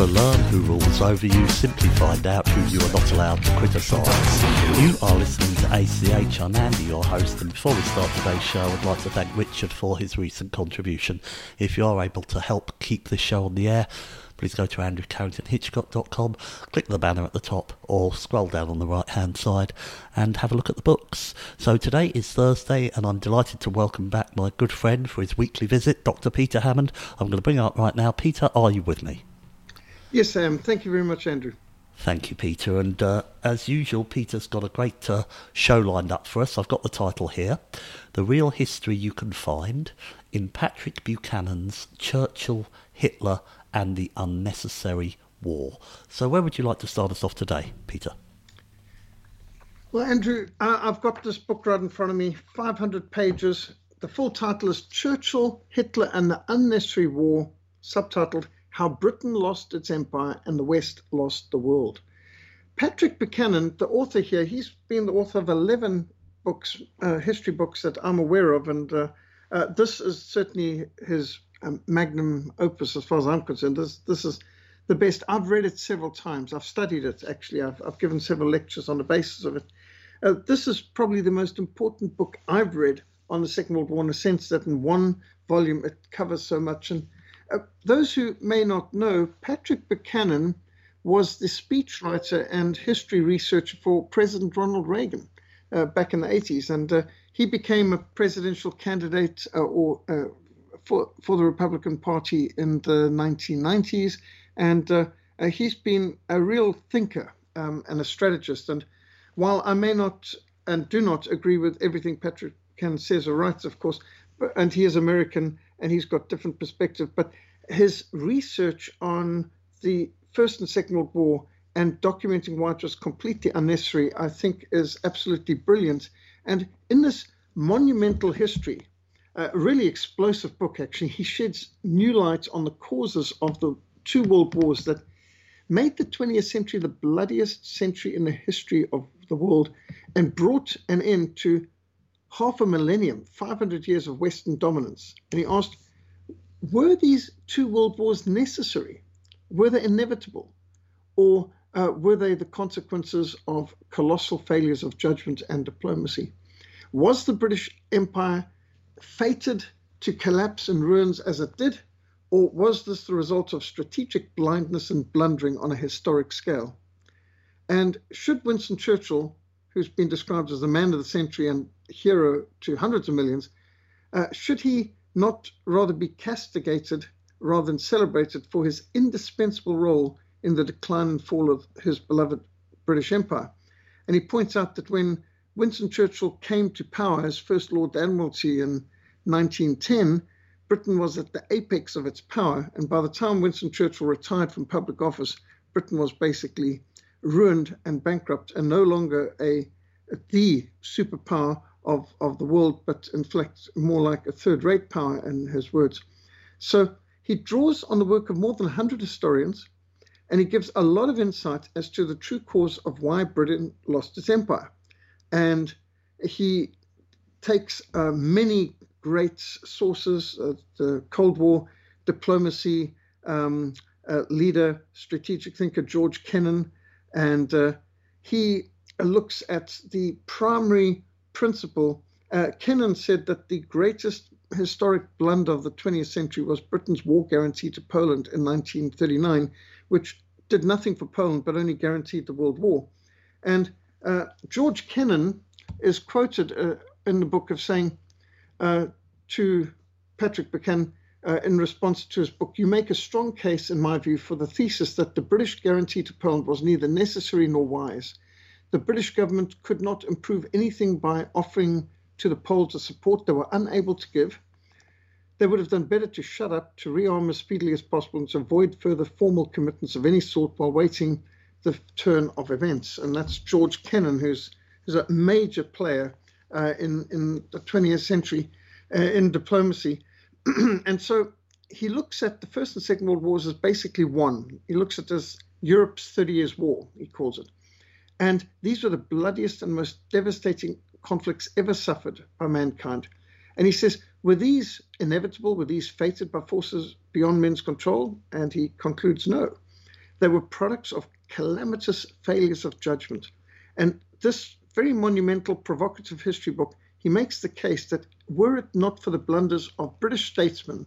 To learn who rules over you, simply find out who you are not allowed to criticise. You are listening to ACH. I'm Andy, your host, and before we start today's show, I'd like to thank Richard for his recent contribution. If you are able to help keep this show on the air, please go to andrewcarringtonhitchcock.com, click the banner at the top, or scroll down on the right hand side and have a look at the books. So today is Thursday, and I'm delighted to welcome back my good friend for his weekly visit, Dr. Peter Hammond. I'm going to bring up right now. Peter, are you with me? Yes, Sam. Thank you very much, Andrew. Thank you, Peter. And uh, as usual, Peter's got a great uh, show lined up for us. I've got the title here The Real History You Can Find in Patrick Buchanan's Churchill, Hitler, and the Unnecessary War. So, where would you like to start us off today, Peter? Well, Andrew, uh, I've got this book right in front of me, 500 pages. The full title is Churchill, Hitler, and the Unnecessary War, subtitled how Britain Lost Its Empire and the West Lost the World. Patrick Buchanan, the author here, he's been the author of 11 books, uh, history books that I'm aware of, and uh, uh, this is certainly his um, magnum opus as far as I'm concerned. This, this is the best. I've read it several times. I've studied it, actually. I've, I've given several lectures on the basis of it. Uh, this is probably the most important book I've read on the Second World War in the sense that in one volume it covers so much. And uh, those who may not know, Patrick Buchanan was the speechwriter and history researcher for President Ronald Reagan uh, back in the 80s. And uh, he became a presidential candidate uh, or uh, for, for the Republican Party in the 1990s. And he's been a real thinker um, and a strategist. And while I may not and do not agree with everything Patrick Buchanan says or writes, of course, but, and he is American and he's got different perspective. But his research on the First and Second World War and documenting why it was completely unnecessary, I think, is absolutely brilliant. And in this monumental history, a really explosive book, actually, he sheds new light on the causes of the two world wars that made the 20th century the bloodiest century in the history of the world and brought an end to half a millennium, 500 years of Western dominance. And he asked, were these two world wars necessary? Were they inevitable? Or uh, were they the consequences of colossal failures of judgment and diplomacy? Was the British Empire fated to collapse in ruins as it did? Or was this the result of strategic blindness and blundering on a historic scale? And should Winston Churchill, who's been described as the man of the century and hero to hundreds of millions, uh, should he not rather be castigated rather than celebrated for his indispensable role in the decline and fall of his beloved British Empire? And he points out that when Winston Churchill came to power as First Lord Admiralty in 1910, Britain was at the apex of its power. And by the time Winston Churchill retired from public office, Britain was basically ruined and bankrupt and no longer a, the superpower of, of the world, but in fact more like a third rate power in his words. So he draws on the work of more than 100 historians and he gives a lot of insight as to the true cause of why Britain lost its empire. And he takes uh, many great sources, uh, the Cold War diplomacy um, uh, leader, strategic thinker George Kennan, And uh, he looks at the primary principle. Uh, Kennan said that the greatest historic blunder of the 20th century was Britain's war guarantee to Poland in 1939, which did nothing for Poland but only guaranteed the World War. And uh, George Kennan is quoted uh, in the book of saying uh, to Patrick Buchanan uh, in response to his book, You make a strong case, in my view, for the thesis that the British guarantee to Poland was neither necessary nor wise. The British government could not improve anything by offering to the Poles the support they were unable to give. They would have done better to shut up, to rearm as speedily as possible, and to avoid further formal commitments of any sort while waiting the turn of events. And that's George Kennan, who's, who's a major player uh, in, in the 20th century uh, in diplomacy. and so he looks at the First and Second World Wars as basically one. He looks at it as Europe's 30 Years' War, he calls it. And these were the bloodiest and most devastating conflicts ever suffered by mankind. And he says, were these inevitable? Were these fated by forces beyond men's control? And he concludes, no. They were products of calamitous failures of judgment. And this very monumental, provocative history book, he makes the case that were it not for the blunders of British statesmen,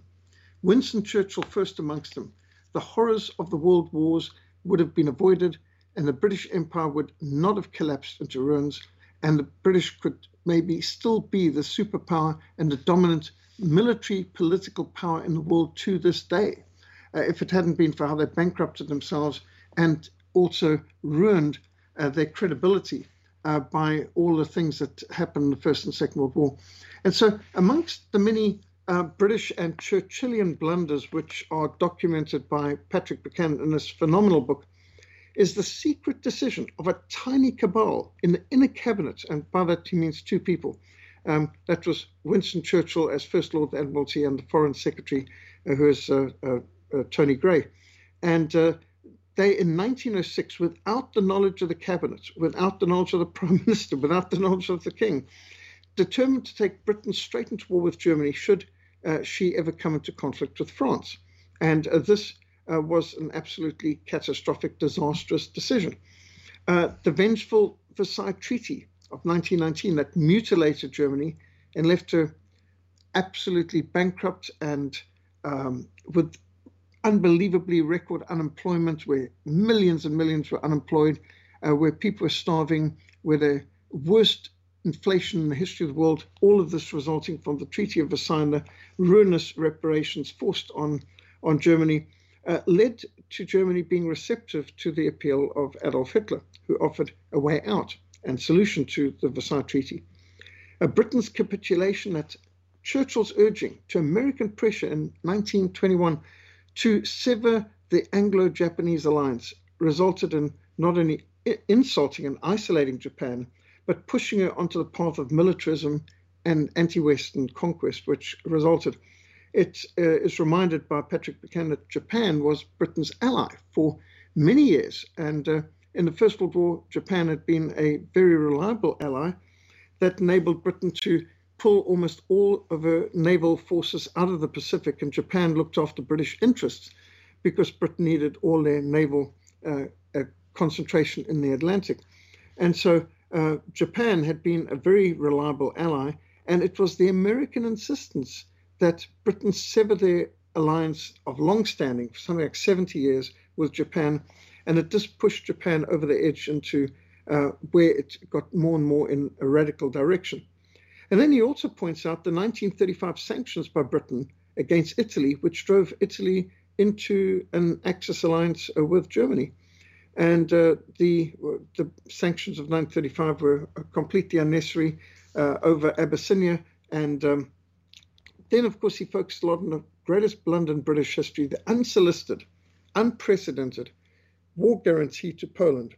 Winston Churchill first amongst them, the horrors of the world wars would have been avoided and the British Empire would not have collapsed into ruins, and the British could maybe still be the superpower and the dominant military political power in the world to this day, uh, if it hadn't been for how they bankrupted themselves and also ruined uh, their credibility uh, by all the things that happened in the First and Second World War. And so, amongst the many uh, British and Churchillian blunders which are documented by Patrick Buchanan in this phenomenal book, is the secret decision of a tiny cabal in the inner cabinet, and by that he means two people. Um, that was Winston Churchill as First Lord of the Admiralty and the Foreign Secretary, uh, who is uh, uh, uh Tony Grey. And uh, they, in 1906, without the knowledge of the cabinet, without the knowledge of the Prime Minister, without the knowledge of the King, determined to take Britain straight into war with Germany should uh, she ever come into conflict with France. And this uh, was an absolutely catastrophic, disastrous decision. Uh, the vengeful Versailles Treaty of 1919 that mutilated Germany and left her absolutely bankrupt and um, with unbelievably record unemployment, where millions and millions were unemployed, uh, where people were starving, where the worst inflation in the history of the world, all of this resulting from the Treaty of Versailles, the ruinous reparations forced on, on Germany uh, led to Germany being receptive to the appeal of Adolf Hitler, who offered a way out and solution to the Versailles Treaty. Uh, Britain's capitulation at Churchill's urging to American pressure in 1921 to sever the Anglo Japanese alliance resulted in not only insulting and isolating Japan, but pushing her onto the path of militarism and anti Western conquest, which resulted it uh, is reminded by Patrick Buchanan that Japan was Britain's ally for many years. And uh, in the First World War, Japan had been a very reliable ally that enabled Britain to pull almost all of her naval forces out of the Pacific, and Japan looked after British interests because Britain needed all their naval uh, uh concentration in the Atlantic. And so uh, Japan had been a very reliable ally, and it was the American insistence that Britain severed their alliance of long standing for something like 70 years with Japan, and it just pushed Japan over the edge into uh, where it got more and more in a radical direction. And then he also points out the 1935 sanctions by Britain against Italy, which drove Italy into an Axis alliance uh, with Germany. And uh, the, the sanctions of 1935 were completely unnecessary uh, over Abyssinia and um, then, of course, he focused a lot on the greatest blunder in British history, the unsolicited, unprecedented war guarantee to Poland,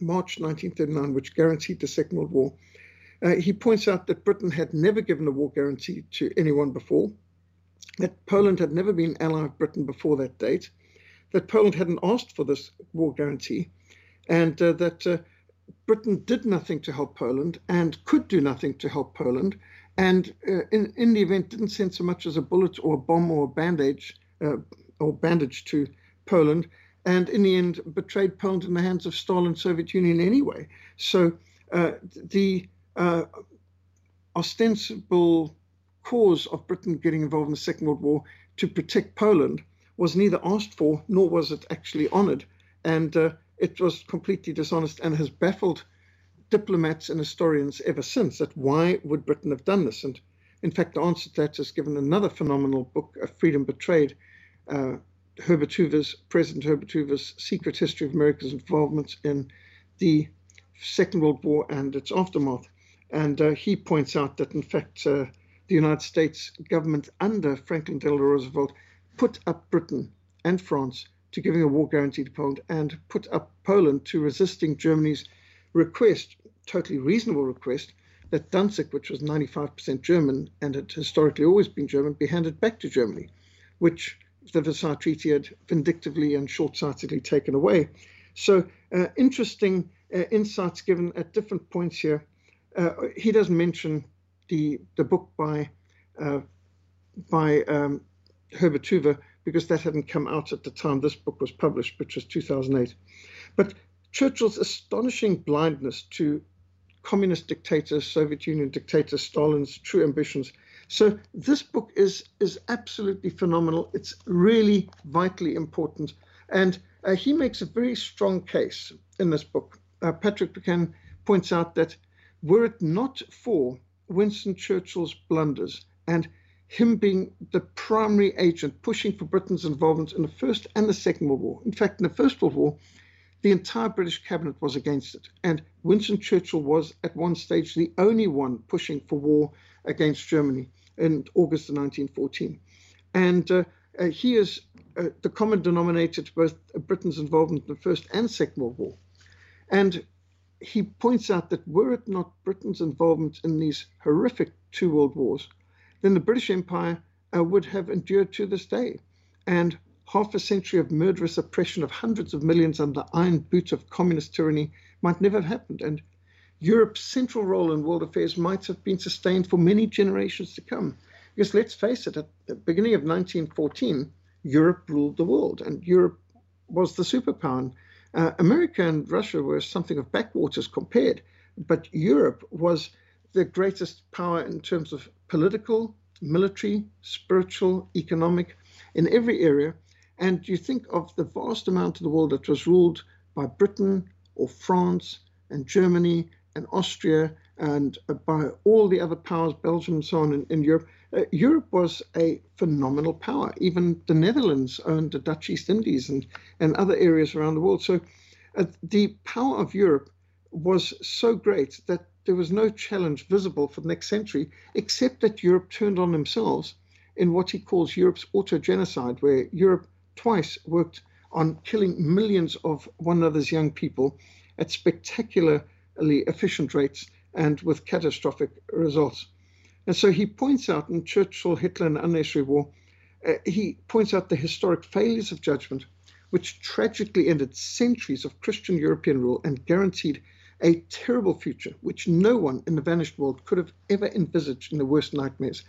March 1939, which guaranteed the Second World War. Uh, he points out that Britain had never given a war guarantee to anyone before, that Poland had never been an ally of Britain before that date, that Poland hadn't asked for this war guarantee, and uh, that uh, Britain did nothing to help Poland and could do nothing to help Poland, and uh, in, in the event didn't send so much as a bullet or a bomb or a bandage uh, or bandage to Poland, and in the end betrayed Poland in the hands of Stalin Soviet Union anyway. So uh, the uh, ostensible cause of Britain getting involved in the Second World War to protect Poland was neither asked for nor was it actually honored. And uh, it was completely dishonest and has baffled diplomats and historians ever since that why would Britain have done this? And in fact, the answer to that is given another phenomenal book, of Freedom Betrayed, uh, Herbert Hoover's, President Herbert Hoover's Secret History of America's Involvement in the Second World War and its aftermath. And uh, he points out that, in fact, uh, the United States government under Franklin Delano Roosevelt put up Britain and France to giving a war guarantee to Poland and put up Poland to resisting Germany's request, totally reasonable request, that Danzig, which was 95% German and had historically always been German, be handed back to Germany, which the Versailles Treaty had vindictively and short sightedly taken away. So, uh, interesting uh, insights given at different points here. Uh, he doesn't mention the, the book by, uh, by um, Herbert Hoover because that hadn't come out at the time this book was published, which was 2008. But Churchill's astonishing blindness to communist dictators, Soviet Union dictators, Stalin's true ambitions. So this book is is absolutely phenomenal. It's really vitally important, and uh, he makes a very strong case in this book. Uh, Patrick Buchanan points out that were it not for Winston Churchill's blunders and him being the primary agent pushing for Britain's involvement in the First and the Second World War. In fact, in the First World War, the entire British cabinet was against it. And Winston Churchill was, at one stage, the only one pushing for war against Germany in August of 1914. And uh, uh, he is uh, the common denominator to both Britain's involvement in the First and Second World War. And he points out that were it not Britain's involvement in these horrific two world wars, then the British Empire uh, would have endured to this day. And half a century of murderous oppression of hundreds of millions under the iron boot of communist tyranny might never have happened. And Europe's central role in world affairs might have been sustained for many generations to come. Because let's face it, at the beginning of 1914, Europe ruled the world, and Europe was the superpower. And, uh, America and Russia were something of backwaters compared, but Europe was the greatest power in terms of political, military, spiritual, economic, in every area. And you think of the vast amount of the world that was ruled by Britain or France and Germany and Austria and by all the other powers, Belgium and so on in, in Europe. Uh, Europe was a phenomenal power. Even the Netherlands owned the Dutch East Indies and, and other areas around the world. So uh, the power of Europe was so great that there was no challenge visible for the next century, except that Europe turned on themselves in what he calls Europe's auto genocide, where Europe twice worked on killing millions of one another's young people at spectacularly efficient rates and with catastrophic results. And so he points out in Churchill, Hitler, and Unnecessary War, uh, he points out the historic failures of judgment, which tragically ended centuries of Christian European rule and guaranteed a terrible future which no one in the vanished world could have ever envisaged in the worst nightmares,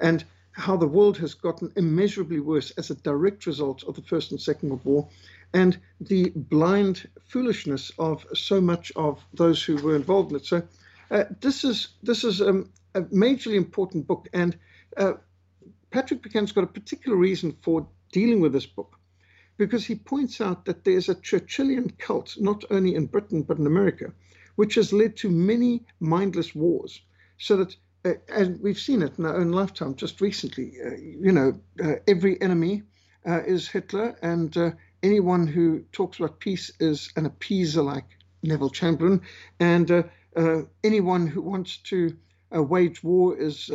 and how the world has gotten immeasurably worse as a direct result of the First and Second World War, and the blind foolishness of so much of those who were involved in it. So, uh, this is this is um, a majorly important book, and uh, Patrick Buchanan's got a particular reason for dealing with this book because he points out that there's a Churchillian cult not only in Britain but in America, which has led to many mindless wars. So that, uh, and we've seen it in our own lifetime just recently, uh, you know, uh, every enemy uh, is Hitler, and uh, anyone who talks about peace is an appeaser like Neville Chamberlain, and uh, anyone who wants to wage war is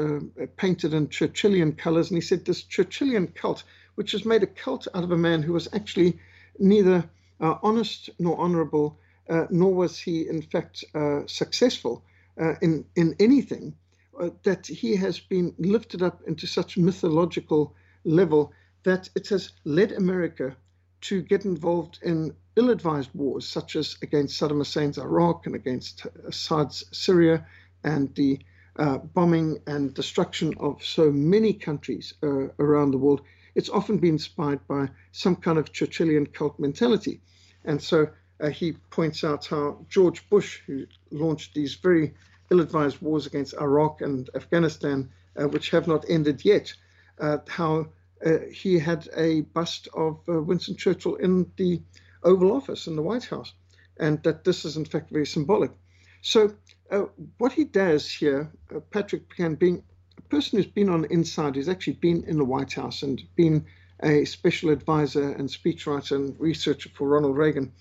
painted in Churchillian colors. And he said this Churchillian cult, which has made a cult out of a man who was actually neither honest nor honorable nor was he, in fact, successful in, in anything, uh, that he has been lifted up into such mythological level that it has led America to get involved in ill advised wars, such as against Saddam Hussein's Iraq and against Assad's Syria, and the uh, bombing and destruction of so many countries uh, around the world it's often been inspired by some kind of Churchillian cult mentality. And so uh, he points out how George Bush, who launched these very ill advised wars against Iraq and Afghanistan, uh, which have not ended yet, uh, how uh, he had a bust of uh, Winston Churchill in the Oval Office in the White House, and that this is in fact very symbolic. So, uh, what he does here, Patrick Buchanan, being a person who's been on the inside, who's actually been in the White House and been a special advisor and speechwriter and researcher for Ronald Reagan,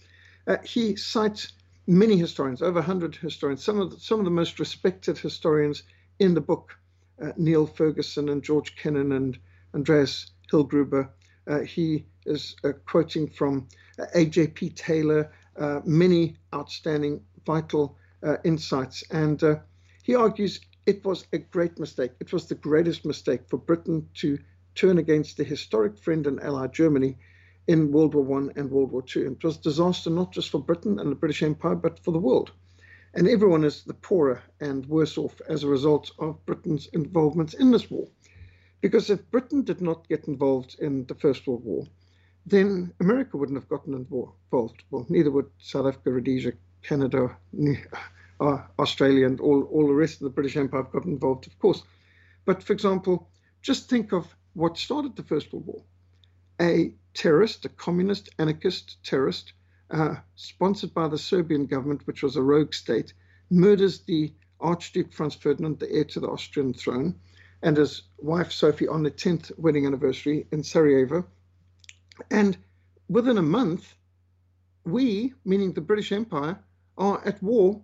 uh, he cites many historians, over 100 historians, some of the, some of the most respected historians in the book, uh, Niall Ferguson and George Kennan and Andreas Hillgruber. Uh, he is uh, quoting from uh, A.J.P. Taylor, uh, many outstanding, vital insights. And he argues it was a great mistake. It was the greatest mistake for Britain to turn against the historic friend and ally Germany in World War One and World War Two. It was a disaster not just for Britain and the British Empire, but for the world. And everyone is the poorer and worse off as a result of Britain's involvement in this war. Because if Britain did not get involved in the First World War, then America wouldn't have gotten involved. Well, neither would South Africa, Rhodesia, Canada, uh, Australia, and all, all the rest of the British Empire have gotten involved, of course. But for example, just think of what started the First World War. A terrorist, a communist, anarchist terrorist, uh, sponsored by the Serbian government, which was a rogue state, murders the Archduke Franz Ferdinand, the heir to the Austrian throne, and his wife Sophie on the 10th wedding anniversary in Sarajevo. And within a month, we, meaning the British Empire, are at war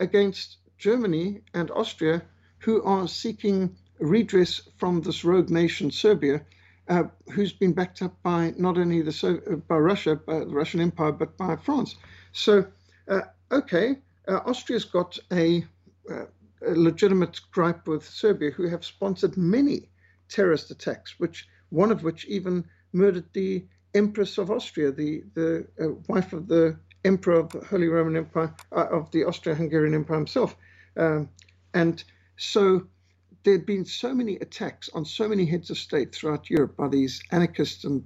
against Germany and Austria, who are seeking redress from this rogue nation, Serbia, uh, who's been backed up by not only the uh, by Russia, by the Russian Empire, but by France. So, uh, okay, uh, Austria's got a, uh, a, legitimate gripe with Serbia, who have sponsored many terrorist attacks, which one of which even murdered the Empress of Austria, the the uh, wife of the Emperor of the Holy Roman Empire of the Austro-Hungarian Empire himself, um, and so there had been so many attacks on so many heads of state throughout Europe by these anarchists and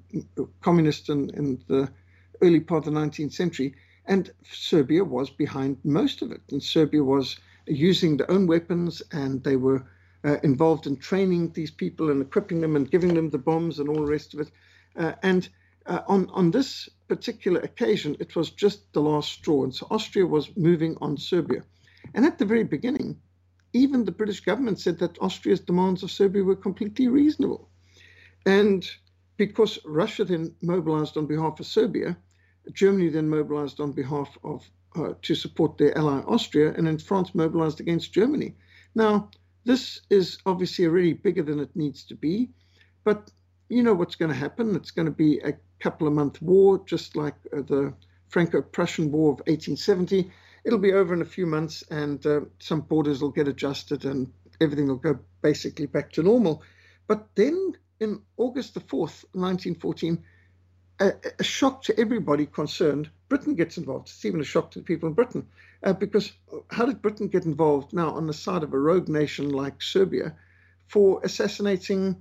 communists in, in the early part of the 19th century, and Serbia was behind most of it. And Serbia was using their own weapons, and they were uh, involved in training these people and equipping them and giving them the bombs and all the rest of it. Uh, and uh, on on this particular occasion, it was just the last straw, and so Austria was moving on Serbia. And at the very beginning, even the British government said that Austria's demands of Serbia were completely reasonable. And because Russia then mobilized on behalf of Serbia, Germany then mobilized on behalf of uh, to support their ally Austria, and then France mobilized against Germany. Now, this is obviously already bigger than it needs to be, but you know what's going to happen. It's going to be a couple of month war, just like uh, the Franco Prussian War of 1870 it'll be over in a few months and uh, some borders will get adjusted and everything will go basically back to normal. But then in August the 4th, 1914, a, a, shock to everybody concerned, Britain gets involved. It's even a shock to the people in Britain. Uh, because how did Britain get involved now on the side of a rogue nation like Serbia for assassinating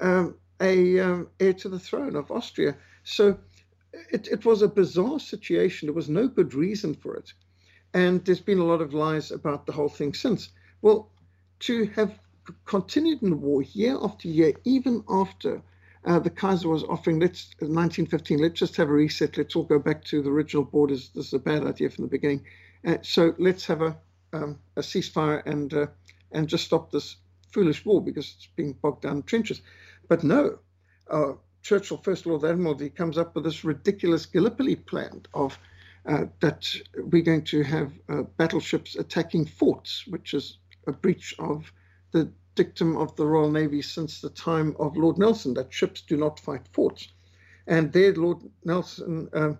um, a um, heir to the throne of Austria? So it, it was a bizarre situation. There was no good reason for it. And there's been a lot of lies about the whole thing since. Well, to have continued in the war year after year, even after uh, the Kaiser was offering, let's 1915, let's just have a reset, let's all go back to the original borders. This is a bad idea from the beginning. Uh, so let's have a, um, a ceasefire and uh, and just stop this foolish war because it's being bogged down in trenches. But no, uh, Churchill, First Lord Admiralty, comes up with this ridiculous Gallipoli plan of uh, that we're going to have uh, battleships attacking forts, which is a breach of the dictum of the Royal Navy since the time of Lord Nelson that ships do not fight forts. And there, Lord Nelson, uh,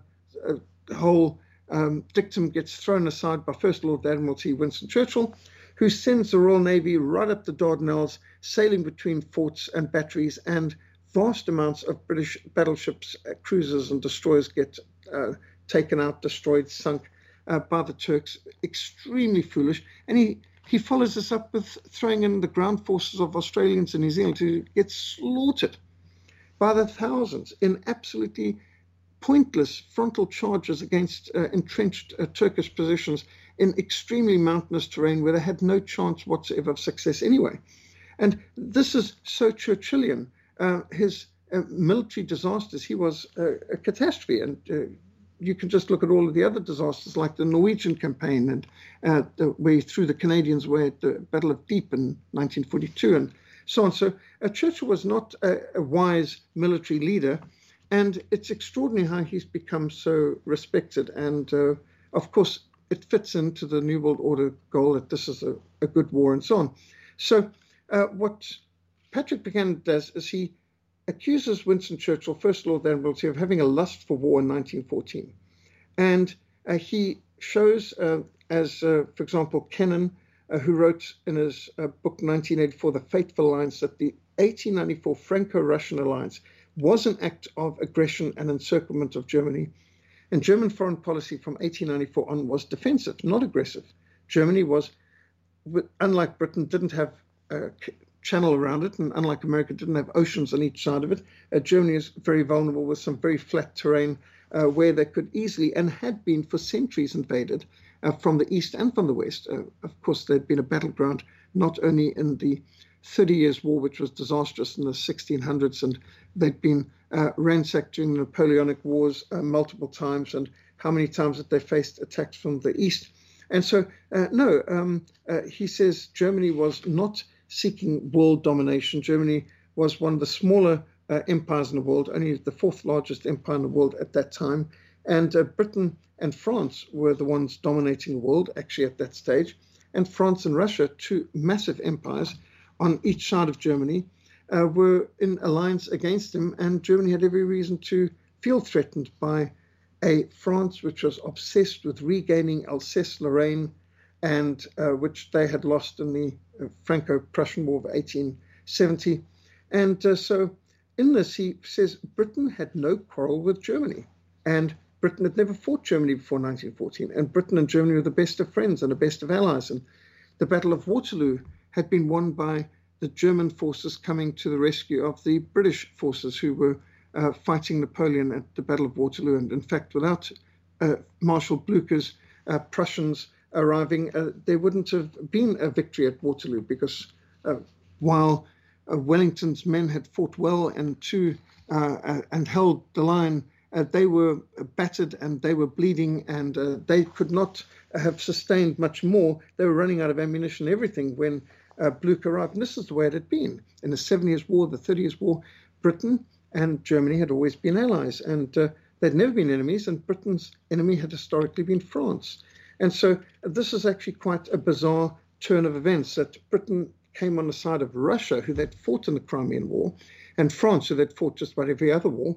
uh whole um, dictum gets thrown aside by First Lord Admiralty Winston Churchill, who sends the Royal Navy right up the Dardanelles, sailing between forts and batteries, and vast amounts of British battleships, uh, cruisers, and destroyers get uh, taken out, destroyed, sunk uh, by the Turks. Extremely foolish. And he, he follows this up with throwing in the ground forces of Australians and New Zealand to get slaughtered. by the thousands in absolutely pointless frontal charges against uh, entrenched uh, Turkish positions in extremely mountainous terrain where they had no chance whatsoever of success anyway. And this is so Churchillian. Uh, his uh, military disasters, he was a catastrophe. And uh, you can just look at all of the other disasters, like the Norwegian campaign, and uh, the way through the Canadians were at the Battle of Dieppe in 1942, and so on. So uh, Churchill was not a, a, wise military leader, and it's extraordinary how he's become so respected. And uh, of course, it fits into the New World Order goal that this is a, a good war and so on. So uh, what Patrick Buchanan does is he accuses Winston Churchill, First Lord the Admiralty, of having a lust for war in 1914. And uh, he shows, uh, as, uh, for example, Kennan, uh, who wrote in his uh, book 1984, The Fateful Alliance, that the 1894 Franco Russian alliance was an act of aggression and encirclement of Germany. And German foreign policy from 1894 on was defensive, not aggressive. Germany was, unlike Britain, didn't have uh, channel around it, and unlike America, didn't have oceans on each side of it. Uh, Germany is very vulnerable with some very flat terrain uh, where they could easily and had been for centuries invaded uh, from the east and from the west. Uh, of course, there'd been a battleground not only in the Thirty Years' War, which was disastrous in the 1600s, and they'd been uh, ransacked during the Napoleonic Wars uh, multiple times, and how many times had they faced attacks from the east. And so, no, um, he says Germany was not seeking world domination. Germany was one of the smaller uh, empires in the world, only the fourth largest empire in the world at that time. And uh, Britain and France were the ones dominating the world, actually, at that stage. And France and Russia, two massive empires on each side of Germany, uh, were in alliance against him. And Germany had every reason to feel threatened by a France which was obsessed with regaining Alsace Lorraine and uh, which they had lost in the uh, Franco-Prussian War of 1870. And uh, so in this, he says Britain had no quarrel with Germany, and Britain had never fought Germany before 1914, and Britain and Germany were the best of friends and the best of allies. And the Battle of Waterloo had been won by the German forces coming to the rescue of the British forces who were uh, fighting Napoleon at the Battle of Waterloo. And in fact, without uh, Marshal Blucher's uh, Prussians arriving, uh, there wouldn't have been a victory at Waterloo because uh, while uh, Wellington's men had fought well and to uh, uh, and held the line, uh, they were battered and they were bleeding and they could not have sustained much more. They were running out of ammunition, everything when Blucher arrived. And this is the way it had been in the Seven Years' War, the Thirty Years' War. Britain and Germany had always been allies, and they'd never been enemies. And Britain's enemy had historically been France. And so this is actually quite a bizarre turn of events that Britain came on the side of Russia, who they'd fought in the Crimean War, and France, who they'd fought just about every other war,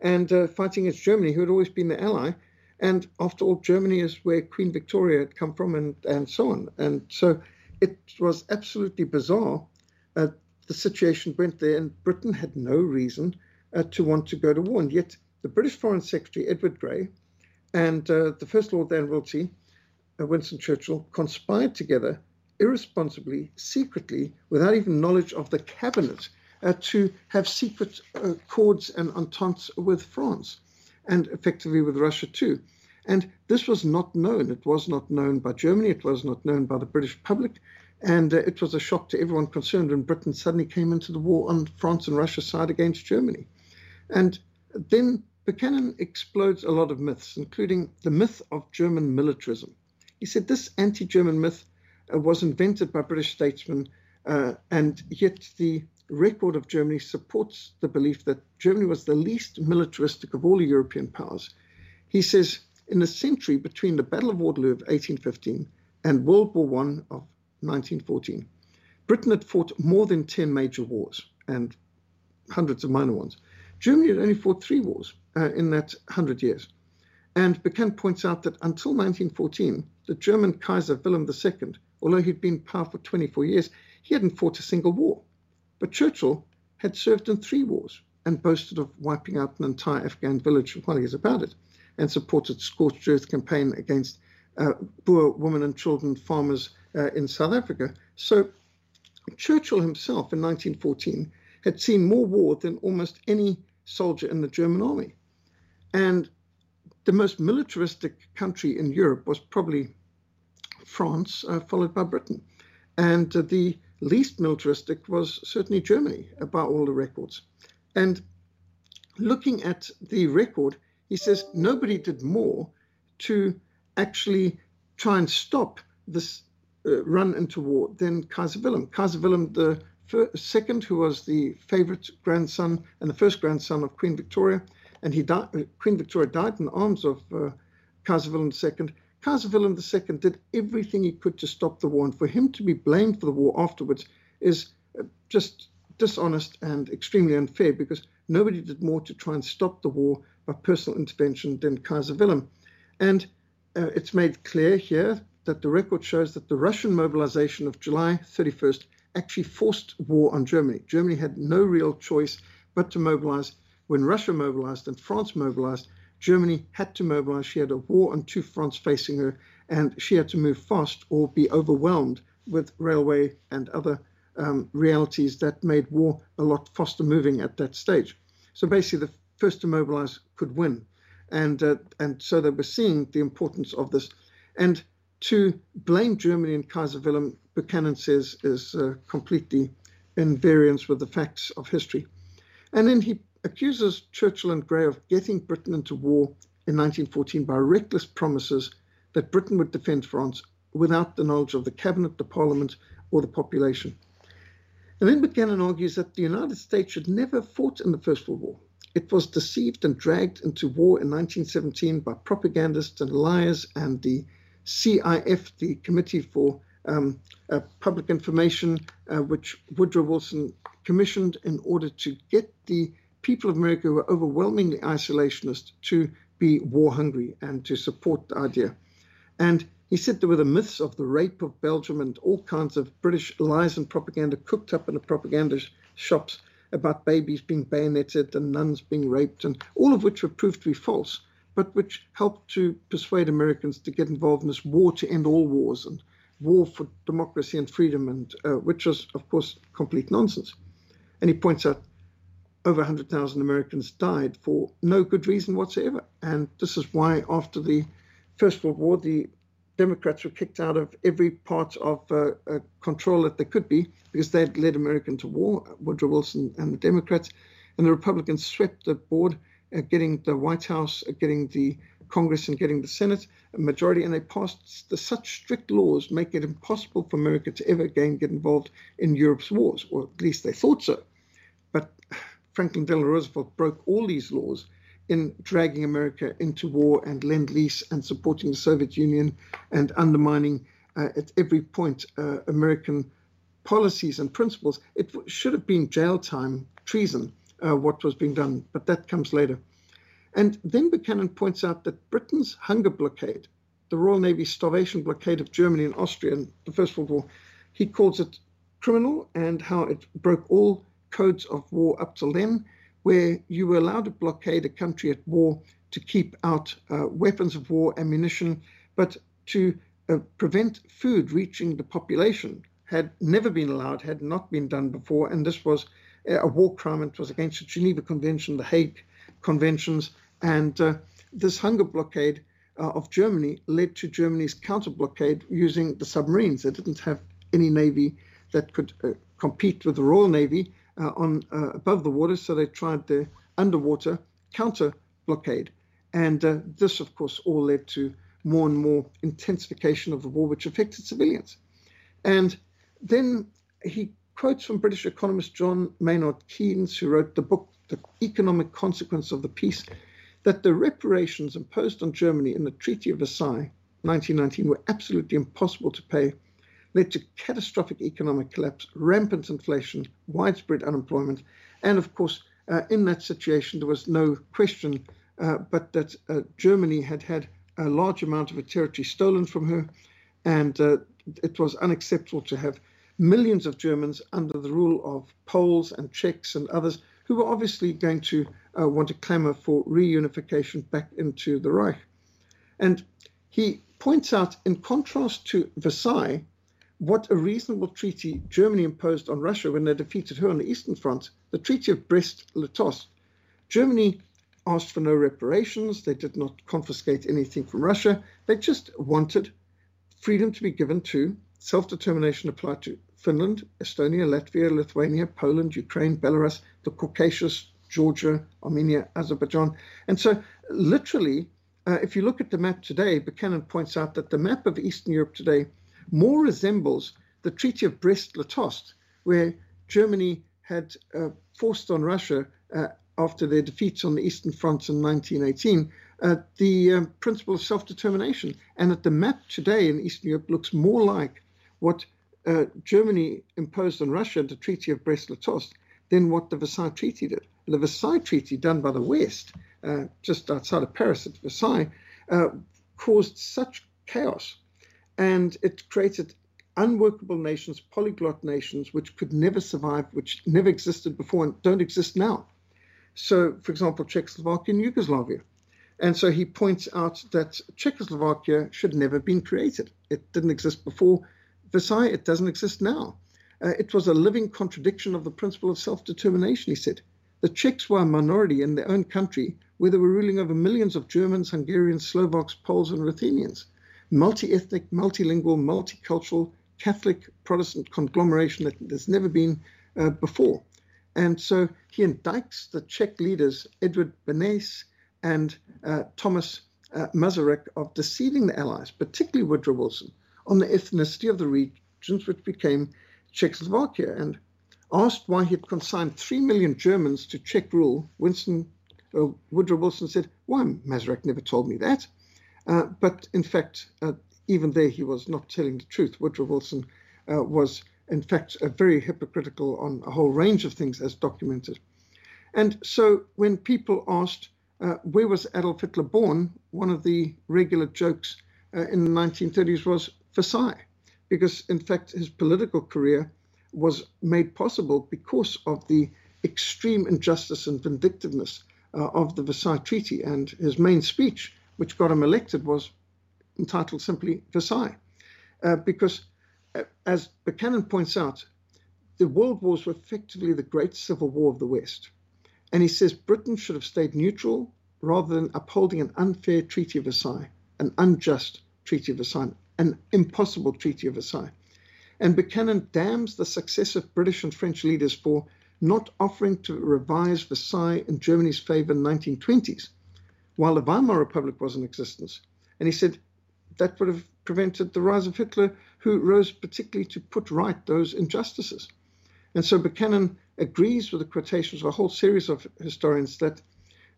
and uh, fighting against Germany, who had always been the ally. And after all, Germany is where Queen Victoria had come from, and, and so on. And so it was absolutely bizarre. Uh, the situation went there, and Britain had no reason uh, to want to go to war. And yet, the British Foreign Secretary, Edward Grey, and uh, the First Lord the Admiralty, Winston Churchill conspired together irresponsibly, secretly, without even knowledge of the cabinet, uh, to have secret uh, and ententes with France and effectively with Russia too. And this was not known. It was not known by Germany. It was not known by the British public. And uh, it was a shock to everyone concerned when Britain suddenly came into the war on France and Russia's side against Germany. And then Buchanan explodes a lot of myths, including the myth of German militarism. He said this anti German myth uh, was invented by British statesmen, uh, and yet the record of Germany supports the belief that Germany was the least militaristic of all the European powers. He says in the century between the Battle of Waterloo of 1815 and World War I of 1914, Britain had fought more than 10 major wars and hundreds of minor ones. Germany had only fought three wars uh, in that 100 years. And Buchanan points out that until 1914, the German Kaiser Wilhelm II, although he'd been in power for 24 years, he hadn't fought a single war. But Churchill had served in three wars and boasted of wiping out an entire Afghan village while he was about it, and supported scorched earth campaign against uh, poor women and children farmers uh, in South Africa. So Churchill himself in 1914 had seen more war than almost any soldier in the German army. And the most militaristic country in Europe was probably France, uh, followed by Britain. And uh, the least militaristic was certainly Germany, by all the records. And looking at the record, he says nobody did more to actually try and stop this uh, run into war than Kaiser Wilhelm. Kaiser Wilhelm the second, who was the favorite grandson and the first grandson of Queen Victoria, and he died, uh, Queen Victoria died in the arms of uh, Kaiser Wilhelm II. Kaiser Wilhelm II did everything he could to stop the war, and for him to be blamed for the war afterwards is uh, just dishonest and extremely unfair because nobody did more to try and stop the war by personal intervention than Kaiser Wilhelm. And uh, it's made clear here that the record shows that the Russian mobilization of July 31st actually forced war on Germany. Germany had no real choice but to mobilize. When Russia mobilized and France mobilized, Germany had to mobilize. She had a war on two fronts facing her, and she had to move fast or be overwhelmed with railway and other um, realities that made war a lot faster moving at that stage. So basically, the first to mobilize could win. And, uh, and so they were seeing the importance of this. And to blame Germany and Kaiser Wilhelm, Buchanan says, is uh, completely in variance with the facts of history. And then he accuses Churchill and Grey of getting Britain into war in 1914 by reckless promises that Britain would defend France without the knowledge of the cabinet, the parliament, or the population. And then Buchanan argues that the United States should never have fought in the First World War. It was deceived and dragged into war in 1917 by propagandists and liars, and the CIF, the Committee for um, uh, Public Information, uh, which Woodrow Wilson commissioned in order to get the people of America who were overwhelmingly isolationist to be war hungry and to support the idea. And he said there were the myths of the rape of Belgium and all kinds of British lies and propaganda cooked up in the propaganda shops about babies being bayoneted and nuns being raped, and all of which were proved to be false, but which helped to persuade Americans to get involved in this war to end all wars and war for democracy and freedom, and uh, which was, of course, complete nonsense. And he points out over 100,000 Americans died for no good reason whatsoever. And this is why, after the First World War, the Democrats were kicked out of every part of uh, uh, control that they could be because they had led America to war, Woodrow Wilson and the Democrats. And the Republicans swept the board, uh, getting the White House, uh, getting the Congress, and getting the Senate a majority. And they passed the, such strict laws, making it impossible for America to ever again get involved in Europe's wars, or at least they thought so. But Franklin Delano Roosevelt broke all these laws in dragging America into war and lend lease and supporting the Soviet Union and undermining uh, at every point uh, American policies and principles. It should have been jail time, treason, uh, what was being done, but that comes later. And then Buchanan points out that Britain's hunger blockade, the Royal Navy's starvation blockade of Germany and Austria in the First World War, he calls it criminal and how it broke all codes of war up till then where you were allowed to blockade a country at war to keep out uh, weapons of war, ammunition, but to uh, prevent food reaching the population had never been allowed, had not been done before, and this was a war crime. It was against the Geneva Convention, the Hague Conventions, and uh, this hunger blockade uh, of Germany led to Germany's counter blockade using the submarines. They didn't have any navy that could uh, compete with the Royal Navy, on uh, above the water, so they tried the underwater counter blockade. And uh, this, of course, all led to more and more intensification of the war, which affected civilians. And then he quotes from British economist John Maynard Keynes, who wrote the book, The Economic Consequence of the Peace, that the reparations imposed on Germany in the Treaty of Versailles, 1919, were absolutely impossible to pay led to catastrophic economic collapse, rampant inflation, widespread unemployment, and of course, uh, in that situation, there was no question uh, but that uh, Germany had had a large amount of her territory stolen from her, and uh, it was unacceptable to have millions of Germans under the rule of Poles and Czechs and others who were obviously going to uh, want to clamor for reunification back into the Reich. And he points out, in contrast to Versailles, what a reasonable treaty Germany imposed on Russia when they defeated her on the Eastern Front, the Treaty of Brest-Litovsk. Germany asked for no reparations. They did not confiscate anything from Russia. They just wanted freedom to be given to self-determination applied to Finland, Estonia, Latvia, Lithuania, Poland, Ukraine, Belarus, the Caucasus, Georgia, Armenia, Azerbaijan. And so, literally, uh, if you look at the map today, Buchanan points out that the map of Eastern Europe today more resembles the Treaty of Brest-Litovsk, where Germany had uh, forced on Russia uh, after their defeats on the Eastern Front in 1918 uh, the um, principle of self-determination, and that the map today in Eastern Europe looks more like what uh, Germany imposed on Russia, the Treaty of Brest-Litovsk, than what the Versailles Treaty did. The Versailles Treaty, done by the West, uh, just outside of Paris at Versailles, uh, caused such chaos and it created unworkable nations, polyglot nations, which could never survive, which never existed before and don't exist now. So, for example, Czechoslovakia and Yugoslavia. And so he points out that Czechoslovakia should never have been created. It didn't exist before Versailles, it doesn't exist now. Uh, it was a living contradiction of the principle of self determination, he said. The Czechs were a minority in their own country where they were ruling over millions of Germans, Hungarians, Slovaks, Poles, and Ruthenians. Multi ethnic, multilingual, multicultural, Catholic Protestant conglomeration that there's never been uh, before. And so he indicts the Czech leaders, Edward Beneš and uh, Thomas uh, of deceiving the Allies, particularly Woodrow Wilson, on the ethnicity of the regions which became Czechoslovakia. And asked why he had consigned 3 million Germans to Czech rule, Winston, uh, Woodrow Wilson said, Why, Masaryk never told me that. Uh, but in fact, uh, even there, he was not telling the truth. Woodrow Wilson uh, was, in fact, very hypocritical on a whole range of things as documented. And so when people asked, uh, where was Adolf Hitler born? One of the regular jokes uh, in the 1930s was Versailles, because in fact, his political career was made possible because of the extreme injustice and vindictiveness uh, of the Versailles Treaty. And his main speech, which got him elected, was entitled simply Versailles. Uh, because, uh, as Buchanan points out, the world wars were effectively the great civil war of the West. And he says Britain should have stayed neutral rather than upholding an unfair Treaty of Versailles, an unjust Treaty of Versailles, an impossible Treaty of Versailles. And Buchanan damns the successive British and French leaders for not offering to revise Versailles in Germany's favor in the 1920s, while the Weimar Republic was in existence. And he said that would have prevented the rise of Hitler, who rose particularly to put right those injustices. And so Buchanan agrees with the quotations of a whole series of historians that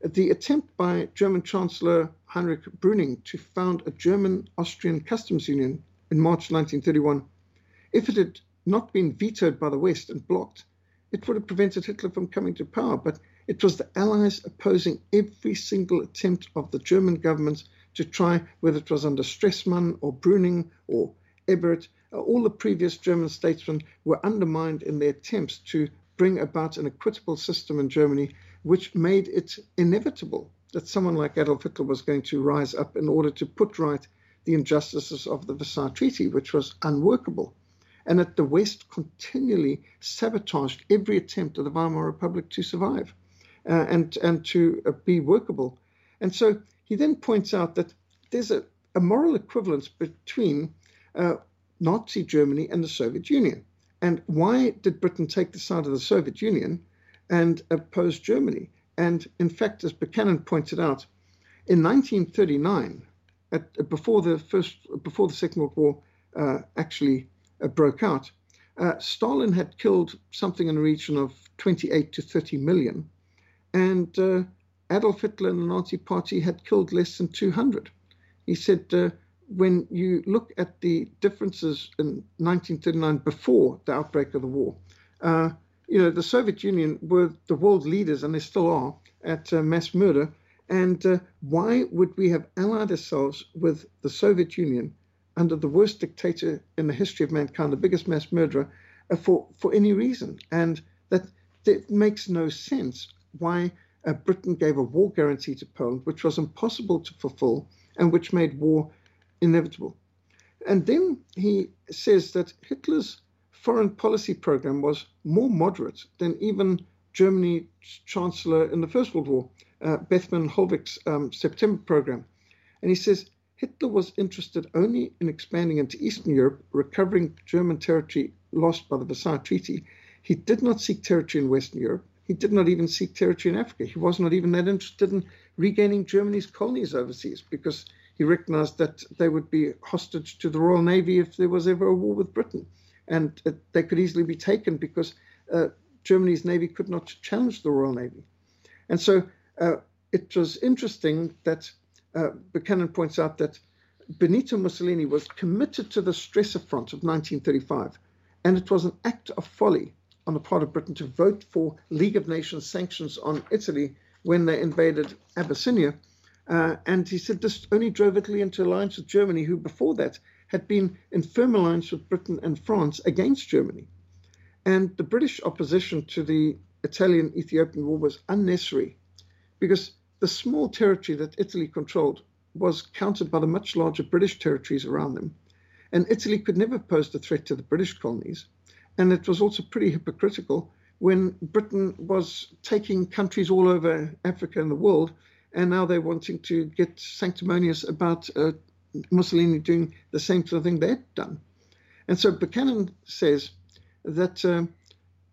the attempt by German Chancellor Heinrich Brüning to found a German Austrian customs union in March 1931 if it had not been vetoed by the West and blocked, it would have prevented Hitler from coming to power. But it was the Allies opposing every single attempt of the German government to try, whether it was under Stresemann or Brüning or Ebert, all the previous German statesmen were undermined in their attempts to bring about an equitable system in Germany, which made it inevitable that someone like Adolf Hitler was going to rise up in order to put right the injustices of the Versailles Treaty, which was unworkable. And that the West continually sabotaged every attempt of the Weimar Republic to survive uh, and, and to uh, be workable. And so he then points out that there's a, a moral equivalence between uh, Nazi Germany and the Soviet Union. And why did Britain take the side of the Soviet Union and oppose Germany? And in fact, as Buchanan pointed out, in 1939, at, before the first, before the Second World War uh, actually uh, broke out, uh, Stalin had killed something in the region of 28 to 30 million, and uh, Adolf Hitler and the Nazi Party had killed less than 200. He said, uh, when you look at the differences in 1939 before the outbreak of the war, uh, you know, the Soviet Union were the world leaders, and they still are, at uh, mass murder. And uh, why would we have allied ourselves with the Soviet Union under the worst dictator in the history of mankind, the biggest mass murderer, uh, for, for any reason. And that, that makes no sense why uh, Britain gave a war guarantee to Poland, which was impossible to fulfill and which made war inevitable. And then he says that Hitler's foreign policy program was more moderate than even Germany's chancellor in the First World War, uh, Bethmann Hollweg's um, September program. And he says Hitler was interested only in expanding into Eastern Europe, recovering German territory lost by the Versailles Treaty. He did not seek territory in Western Europe. He did not even seek territory in Africa. He was not even that interested in regaining Germany's colonies overseas because he recognized that they would be hostage to the Royal Navy if there was ever a war with Britain. And uh, they could easily be taken because uh, Germany's Navy could not challenge the Royal Navy. And so uh, it was interesting that uh, Buchanan points out that Benito Mussolini was committed to the Stresa Front of 1935, and it was an act of folly on the part of Britain to vote for League of Nations sanctions on Italy when they invaded Abyssinia. Uh, and he said this only drove Italy into alliance with Germany, who before that had been in firm alliance with Britain and France against Germany. And the British opposition to the Italian Ethiopian War was unnecessary because the small territory that Italy controlled was countered by the much larger British territories around them. And Italy could never pose a threat to the British colonies. And it was also pretty hypocritical when Britain was taking countries all over Africa and the world, and now they're wanting to get sanctimonious about uh, Mussolini doing the same sort of thing they'd done. And so Buchanan says that uh,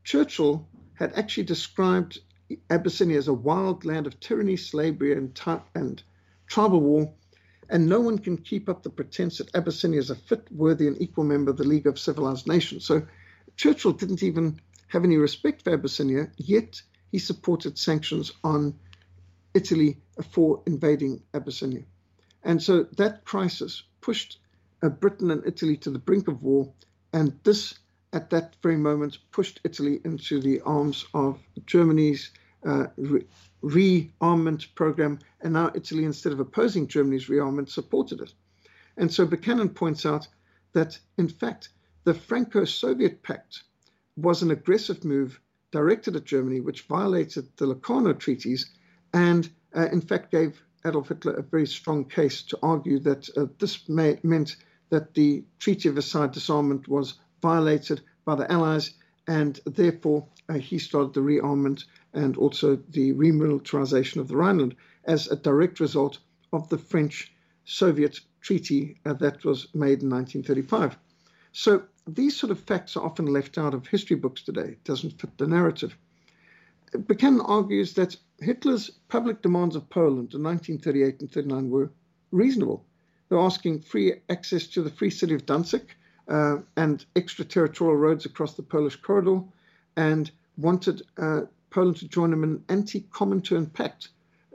Churchill had actually described Abyssinia as a wild land of tyranny, slavery, and, and tribal war, and no one can keep up the pretense that Abyssinia is a fit, worthy, and equal member of the League of Civilized Nations. So Churchill didn't even have any respect for Abyssinia, yet he supported sanctions on Italy for invading Abyssinia. And so that crisis pushed uh, Britain and Italy to the brink of war, and this, at that very moment, pushed Italy into the arms of Germany's uh, re- rearmament program, and now Italy, instead of opposing Germany's rearmament, supported it. And so Buchanan points out that, in fact, the Franco Soviet Pact was an aggressive move directed at Germany, which violated the Locarno treaties and, uh, in fact, gave Adolf Hitler a very strong case to argue that uh, this may, meant that the Treaty of Versailles disarmament was violated by the Allies, and therefore uh, he started the rearmament and also the remilitarization of the Rhineland as a direct result of the French Soviet treaty uh, that was made in 1935. So these sort of facts are often left out of history books today. It doesn't fit the narrative. Buchanan argues that Hitler's public demands of Poland in 1938 and 39 were reasonable. They were asking free access to the free city of Danzig uh, and extraterritorial roads across the Polish corridor, and wanted uh, Poland to join him in an anti-Comintern pact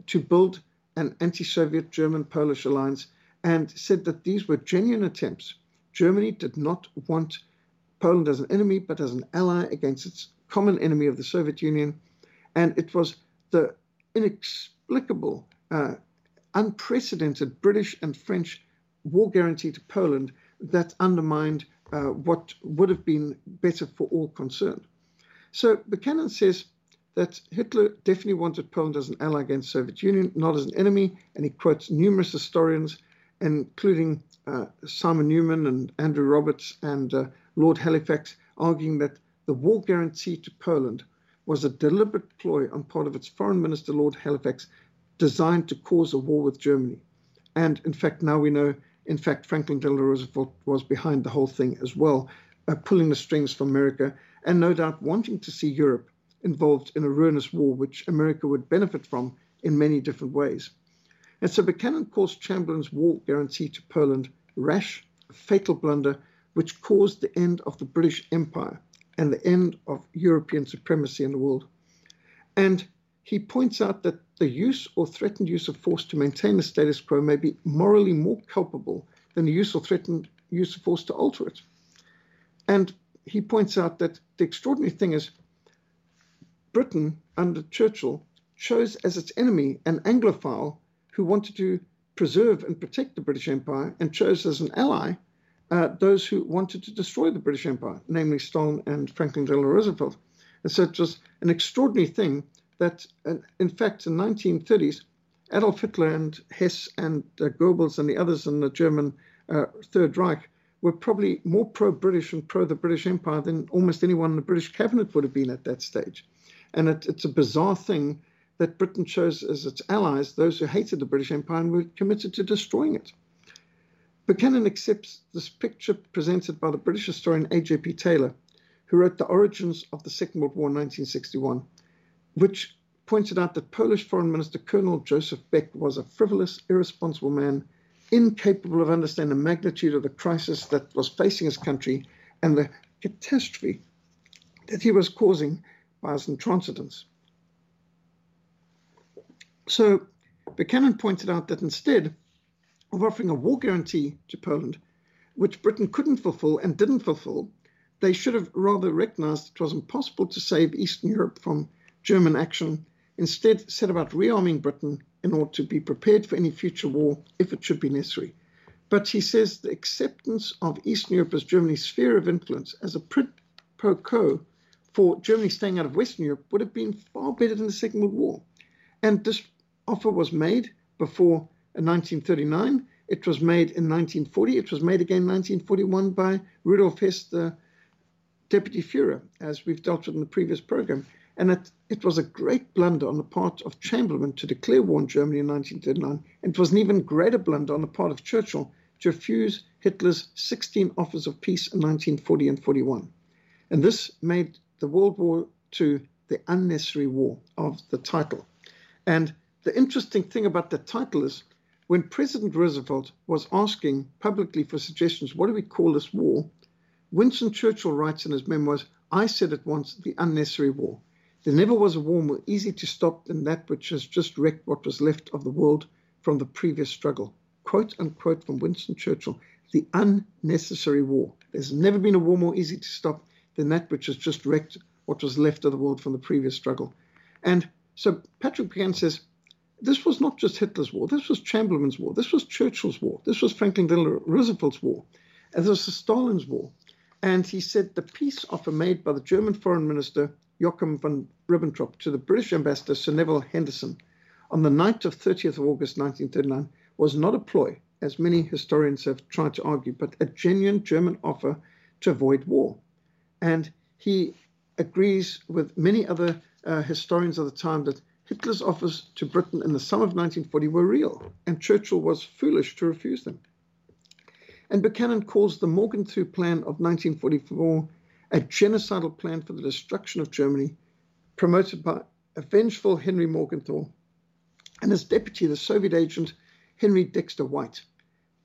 to build an anti-Soviet German-Polish alliance, and said that these were genuine attempts. Germany did not want Poland as an enemy, but as an ally against its common enemy of the Soviet Union, and it was the inexplicable, uh, unprecedented British and French war guarantee to Poland that undermined uh, what would have been better for all concerned. So Buchanan says that Hitler definitely wanted Poland as an ally against Soviet Union, not as an enemy, and he quotes numerous historians, including Simon Newman and Andrew Roberts and uh, Lord Halifax, arguing that the war guarantee to Poland was a deliberate ploy on part of its foreign minister, Lord Halifax, designed to cause a war with Germany. And in fact, now we know, in fact, Franklin Delano Roosevelt was behind the whole thing as well, uh, pulling the strings from America, and no doubt wanting to see Europe involved in a ruinous war which America would benefit from in many different ways. And so Buchanan calls Chamberlain's war guarantee to Poland rash, fatal blunder which caused the end of the British Empire and the end of European supremacy in the world. And he points out that the use or threatened use of force to maintain the status quo may be morally more culpable than the use or threatened use of force to alter it. And he points out that the extraordinary thing is Britain under Churchill chose as its enemy an Anglophile who wanted to preserve and protect the British Empire and chose as an ally uh, those who wanted to destroy the British Empire, namely Stalin and Franklin Delano Roosevelt. And so it was an extraordinary thing that, uh, in fact, in the 1930s, Adolf Hitler and Hess and uh, Goebbels and the others in the German uh, Third Reich were probably more pro British and pro the British Empire than almost anyone in the British cabinet would have been at that stage. And it, it's a bizarre thing that Britain chose as its allies those who hated the British Empire and were committed to destroying it. Buchanan accepts this picture presented by the British historian A.J.P. Taylor, who wrote The Origins of the Second World War in 1961, which pointed out that Polish Foreign Minister Colonel Joseph Beck was a frivolous, irresponsible man, incapable of understanding the magnitude of the crisis that was facing his country and the catastrophe that he was causing by his intransigence. So Buchanan pointed out that instead of offering a war guarantee to Poland, which Britain couldn't fulfill and didn't fulfill, they should have rather recognized it was impossible to save Eastern Europe from German action, instead set about rearming Britain in order to be prepared for any future war if it should be necessary. But he says the acceptance of Eastern Europe as Germany's sphere of influence as a quid pro quo for Germany staying out of Western Europe would have been far better than the Second World War. And this offer was made before uh, 1939. It was made in 1940. It was made again in 1941 by Rudolf Hess, the deputy Fuhrer, as we've dealt with in the previous program. And it, it was a great blunder on the part of Chamberlain to declare war on Germany in 1939. And it was an even greater blunder on the part of Churchill to refuse Hitler's 16 offers of peace in 1940 and 41. And this made the World War II the unnecessary war of the title. And the interesting thing about the title is when President Roosevelt was asking publicly for suggestions, what do we call this war? Winston Churchill writes in his memoirs, I said at once, the unnecessary war. There never was a war more easy to stop than that which has just wrecked what was left of the world from the previous struggle. Quote unquote from Winston Churchill, the unnecessary war. There's never been a war more easy to stop than that which has just wrecked what was left of the world from the previous struggle. And so Patrick Buchanan says, this was not just Hitler's war. This was Chamberlain's war. This was Churchill's war. This was Franklin Delano Roosevelt's war. And this was Stalin's war. And he said the peace offer made by the German foreign minister Joachim von Ribbentrop to the British ambassador Sir Nevile Henderson on the night of 30th of August 1939 was not a ploy, as many historians have tried to argue, but a genuine German offer to avoid war. And he agrees with many other uh, historians of the time that Hitler's offers to Britain in the summer of 1940 were real, and Churchill was foolish to refuse them. And Buchanan calls the Morgenthau Plan of 1944 a genocidal plan for the destruction of Germany, promoted by a vengeful Henry Morgenthau and his deputy, the Soviet agent Henry Dexter White,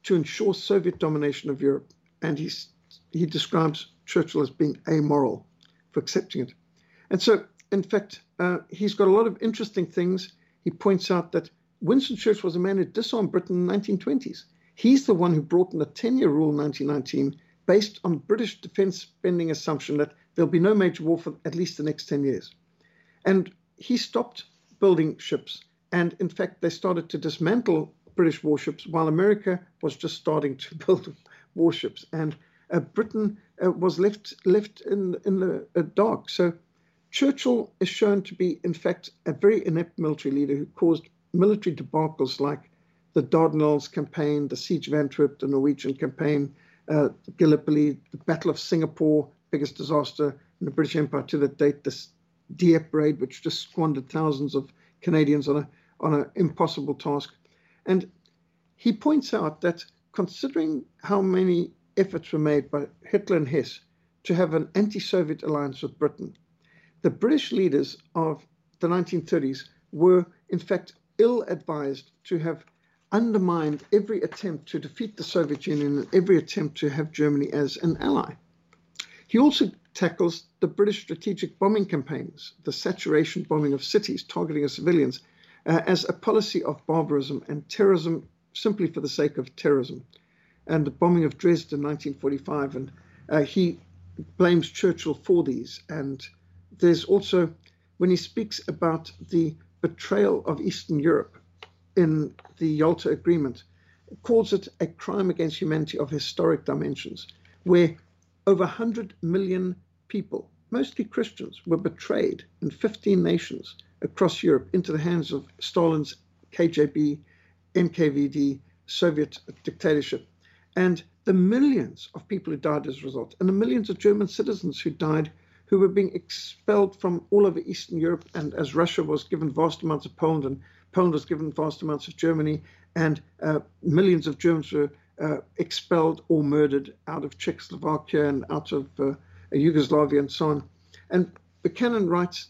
to ensure Soviet domination of Europe. And he's, he describes Churchill as being amoral for accepting it. And so in fact, uh, he's got a lot of interesting things. He points out that Winston Churchill was a man who disarmed Britain in the 1920s. He's the one who brought in the 10 year rule in 1919 based on British defense spending assumption that there'll be no major war for at least the next 10 years. And he stopped building ships. And in fact, they started to dismantle British warships while America was just starting to build warships. And uh, Britain uh, was left left in, in the uh, dark. So Churchill is shown to be, in fact, a very inept military leader who caused military debacles like the Dardanelles campaign, the Siege of Antwerp, the Norwegian campaign, uh, Gallipoli, the Battle of Singapore, biggest disaster in the British Empire to that date, this Dieppe raid, which just squandered thousands of Canadians on a on an impossible task. And he points out that considering how many efforts were made by Hitler and Hess to have an anti-Soviet alliance with Britain, the British leaders of the 1930s were, in fact, ill advised to have undermined every attempt to defeat the Soviet Union and every attempt to have Germany as an ally. He also tackles the British strategic bombing campaigns, the saturation bombing of cities targeting of civilians, uh, as a policy of barbarism and terrorism simply for the sake of terrorism. And the bombing of Dresden in 1945, and uh, he blames Churchill for these and there's also, when he speaks about the betrayal of Eastern Europe in the Yalta Agreement, calls it a crime against humanity of historic dimensions, where over 100 million people, mostly Christians, were betrayed in 15 nations across Europe into the hands of Stalin's KGB, NKVD, Soviet dictatorship. and the millions of people who died as a result, and the millions of German citizens who died who were being expelled from all over Eastern Europe, and as Russia was given vast amounts of Poland, and Poland was given vast amounts of Germany, and uh, millions of Germans were uh, expelled or murdered out of Czechoslovakia and out of uh, Yugoslavia and so on. And Buchanan writes,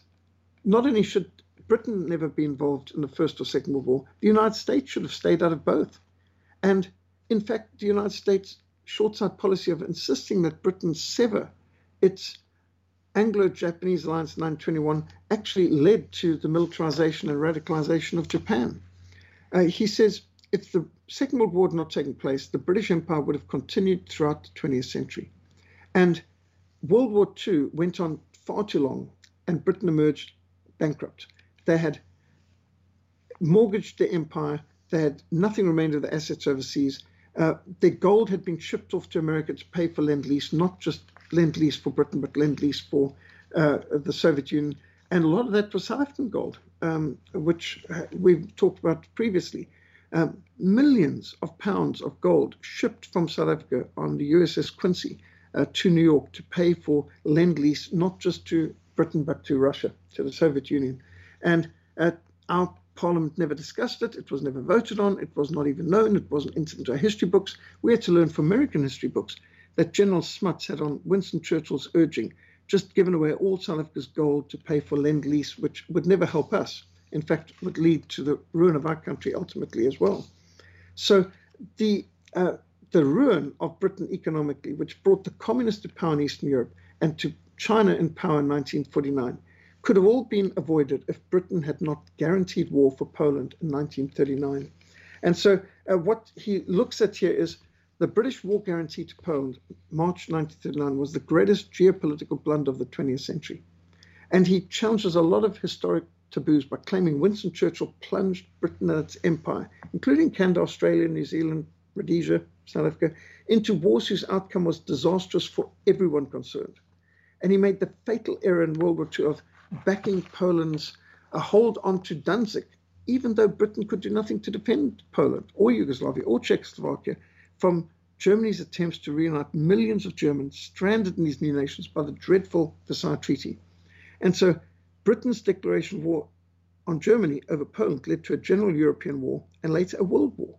not only should Britain never be involved in the First or Second World War, the United States should have stayed out of both. And in fact, the United States short-sighted policy of insisting that Britain sever its Anglo-Japanese Alliance 921 actually led to the militarization and radicalization of Japan. Uh, he says if the Second World War had not taken place, the British Empire would have continued throughout the 20th century. And World War II went on far too long, and Britain emerged bankrupt. They had mortgaged their empire, they had nothing remained of the assets overseas. Uh, their gold had been shipped off to America to pay for lend lease, not just lend lease for Britain, but lend lease for uh, the Soviet Union. And a lot of that was South African gold, um, which uh, we've talked about previously. Um, millions of pounds of gold shipped from South Africa on the USS Quincy uh, to New York to pay for lend lease, not just to Britain, but to Russia, to the Soviet Union. And uh, our Parliament never discussed it. It was never voted on. It was not even known. It wasn't entered into our history books. We had to learn from American history books that General Smuts had on Winston Churchill's urging just given away all South Africa's gold to pay for lend lease, which would never help us. In fact, would lead to the ruin of our country ultimately as well. So the uh, the ruin of Britain economically, which brought the communists to power in Eastern Europe and to China in power in 1949, could have all been avoided if Britain had not guaranteed war for Poland in 1939. And so, uh, what he looks at here is the British war guarantee to Poland, March 1939, was the greatest geopolitical blunder of the 20th century. And he challenges a lot of historic taboos by claiming Winston Churchill plunged Britain and its empire, including Canada, Australia, New Zealand, Rhodesia, South Africa, into wars whose outcome was disastrous for everyone concerned. And he made the fatal error in World War II of backing Poland's hold on to Danzig, even though Britain could do nothing to defend Poland or Yugoslavia or Czechoslovakia from Germany's attempts to reunite millions of Germans stranded in these new nations by the dreadful Versailles Treaty. And so Britain's declaration of war on Germany over Poland led to a general European war and later a world war,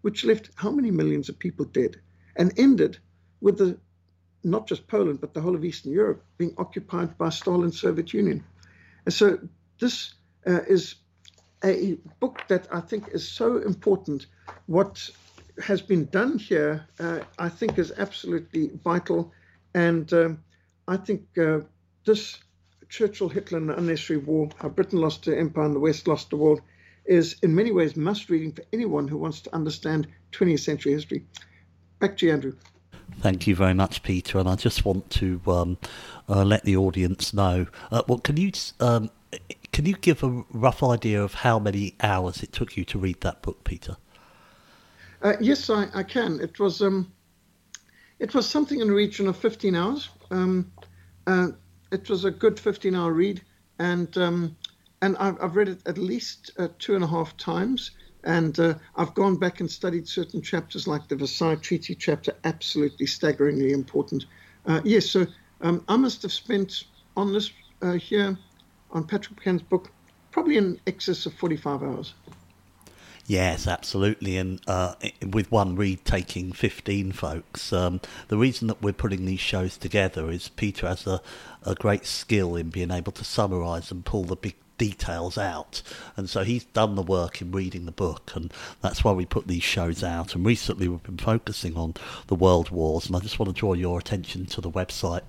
which left how many millions of people dead and ended with the not just Poland, but the whole of Eastern Europe being occupied by Stalin's Soviet Union. And so this uh, is a book that I think is so important. What has been done here, uh, I think, is absolutely vital. And um, I think uh, this Churchill, Hitler, and the unnecessary war, how Britain lost the empire and the West lost the world, is in many ways must reading for anyone who wants to understand 20th century history. Back to you, Andrew. Thank you very much, Peter. And I just want to um, uh, let the audience know. Uh, well, can you um, can you give a rough idea of how many hours it took you to read that book, Peter? Uh, yes, I, I, can. It was um, it was something in the region of 15 hours. Um, uh, it was a good 15-hour read, and um, and I've, I've, read it at least uh, two and a half times. And uh, I've gone back and studied certain chapters, like the Versailles Treaty chapter, absolutely staggeringly important. Uh, yes, so um, I must have spent on this uh, here on Patrick Buchanan's book probably in excess of 45 hours. Yes, absolutely. And uh, with one read taking 15 folks, um, the reason that we're putting these shows together is Peter has a, a great skill in being able to summarise and pull the big details out. And so he's done the work in reading the book, and that's why we put these shows out. And recently we've been focusing on the world wars, and I just want to draw your attention to the website,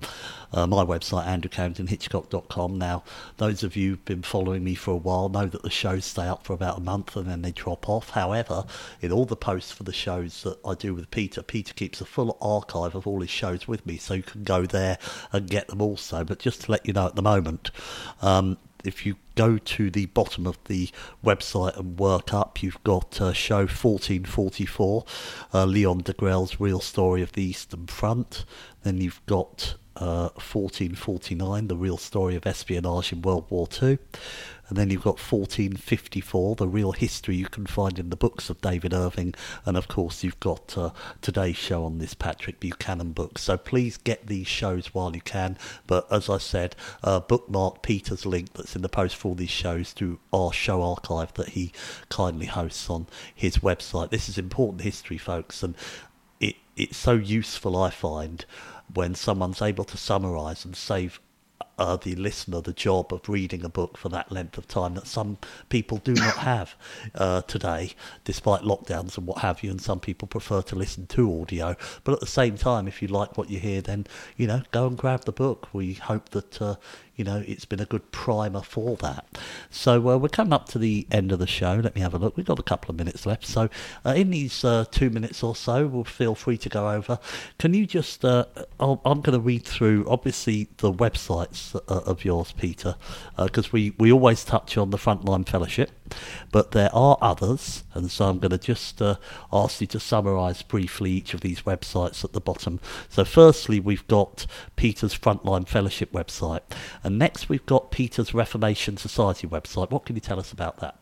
uh, my website, andrewcarringtonhitchcock.com. Now, those of you who've been following me for a while know that the shows stay up for about a month and then they drop off. However, in all the posts for the shows that I do with Peter, Peter keeps a full archive of all his shows with me, so you can go there and get them also. But just to let you know at the moment, um, if you go to the bottom of the website and work up, you've got uh, show 1444, uh, Leon Degrelle's Real Story of the Eastern Front. Then you've got uh, 1449, the real story of espionage in World War II. And then you've got 1454, the real history you can find in the books of David Irving. And of course, you've got uh, today's show on this Patrick Buchanan book. So please get these shows while you can. But as I said, uh, bookmark Peter's link that's in the post for all these shows to our show archive that he kindly hosts on his website. This is important history, folks. And it, it's so useful, I find, when someone's able to summarise and save uh, the listener the job of reading a book for that length of time that some people do not have uh, today, despite lockdowns and what have you. And some people prefer to listen to audio. But at the same time, if you like what you hear, then you know go and grab the book. We hope that uh, you know, it's been a good primer for that. So uh, we're coming up to the end of the show. Let me have a look. We've got a couple of minutes left. So uh, in these uh, two minutes or so, we'll feel free to go over. Can you just, uh, i am going to read through, obviously, the websites uh, of yours, Peter, because uh, we, we always touch on the Frontline Fellowship, but there are others. And so I'm going to just ask you to summarise briefly each of these websites at the bottom. So firstly, we've got Peter's Frontline Fellowship website. And next, we've got Peter's Reformation Society website. What can you tell us about that?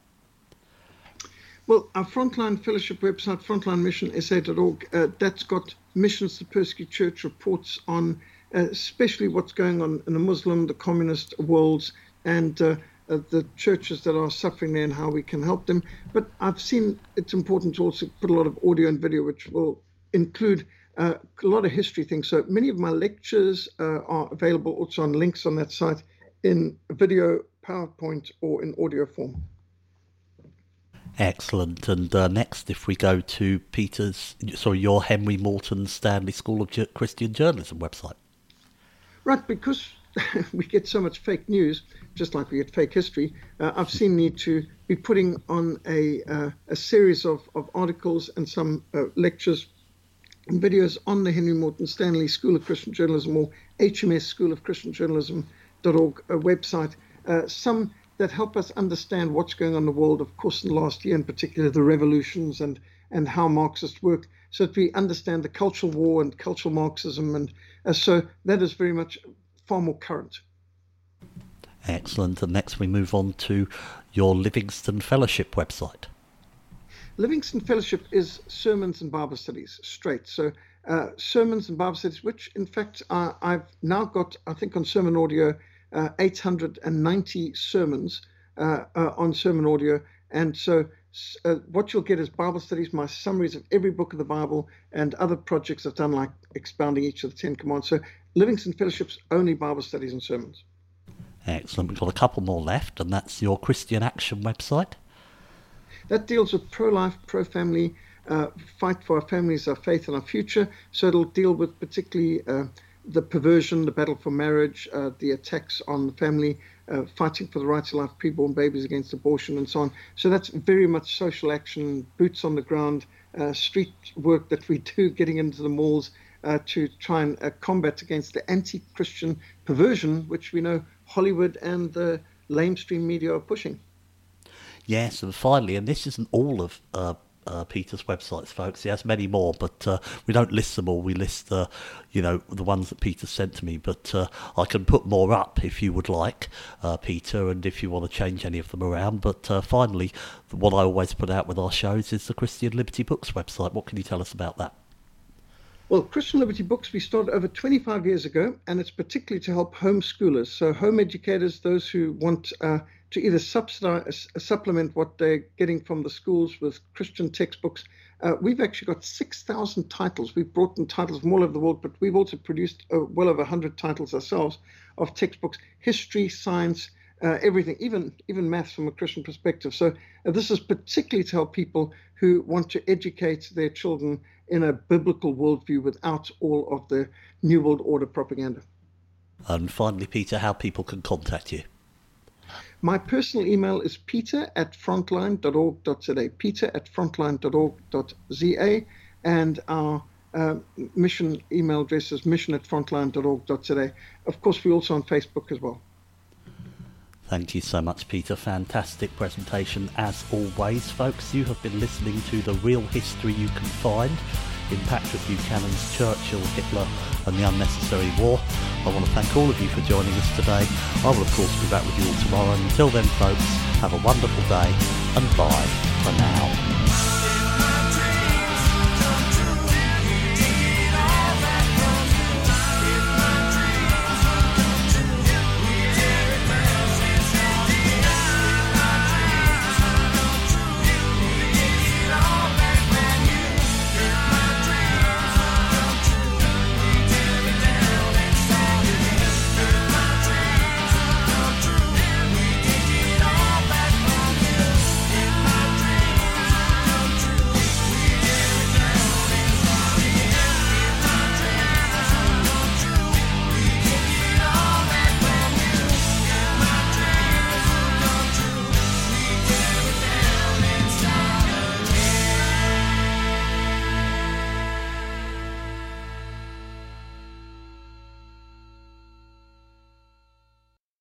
Well, our Frontline Fellowship website, frontlinemissionsa.org, uh, that's got Missions to Persecuted Church reports on uh, especially what's going on in the Muslim, the communist worlds, and uh, uh, the churches that are suffering there and how we can help them. But I've seen it's important to also put a lot of audio and video, which will include uh, a lot of history things. So many of my lectures uh, are available also on links on that site in video, PowerPoint, or in audio form. Excellent. And uh, next, if we go to Peter's, sorry, your Henry Morton Stanley School of Christian Journalism website. Right, because we get so much fake news, just like we get fake history, uh, I've seen need to be putting on a, uh, a series of, of articles and some uh, lectures and videos on the Henry Morton Stanley School of Christian Journalism or HMS School of Christian Journalism.org uh, website. Uh, some that help us understand what's going on in the world, of course, in the last year in particular, the revolutions and, and how Marxists work, so that we understand the cultural war and cultural Marxism. And uh, so that is very much far more current. Excellent. And next we move on to your Livingstone Fellowship website. Livingstone Fellowship is sermons and Bible studies straight. So uh, sermons and Bible studies, which in fact uh, I've now got, I think on sermon audio, uh, 890 sermons uh, uh, on sermon audio. And so uh, what you'll get is Bible studies, my summaries of every book of the Bible, and other projects I've done, like expounding each of the Ten Commandments. So Livingstone Fellowship's only Bible studies and sermons. Excellent. We've got a couple more left, and that's your Christian Action website. That deals with pro life, pro family, uh, fight for our families, our faith, and our future. So it'll deal with particularly uh, the perversion, the battle for marriage, uh, the attacks on the family, uh, fighting for the rights of life, preborn babies against abortion, and so on. So that's very much social action, boots on the ground, uh, street work that we do, getting into the malls. Uh, to try and combat against the anti-Christian perversion, which we know Hollywood and the lamestream media are pushing. Yes, and finally, and this isn't all of uh, uh, Peter's websites, folks. He has many more, but uh, we don't list them all. We list, uh, you know, the ones that Peter sent to me. But uh, I can put more up if you would like, uh, Peter, and if you want to change any of them around. But uh, finally, what I always put out with our shows is the Christian Liberty Books website. What can you tell us about that? Well, Christian Liberty Books we started over 25 years ago, and it's particularly to help homeschoolers, so home educators, those who want to either subsidize, uh, supplement what they're getting from the schools with Christian textbooks. Uh, we've actually got 6,000 titles. We've brought in titles from all over the world, but we've also produced uh, well over 100 titles ourselves of textbooks, history, science, uh, everything, even even maths from a Christian perspective. So uh, this is particularly to help people who want to educate their children in a biblical worldview without all of the New World Order propaganda. And finally, Peter, how people can contact you. My personal email is peter at frontline.org.za, peter at frontline.org.za, and our uh, mission email address is mission at frontline.org.za. Of course, we're also on Facebook as well. Thank you so much, Peter. Fantastic presentation as always, folks. You have been listening to the real history you can find in Patrick Buchanan's Churchill, Hitler and the Unnecessary War. I want to thank all of you for joining us today. I will of course be back with you all tomorrow. And until then folks, have a wonderful day and bye for now.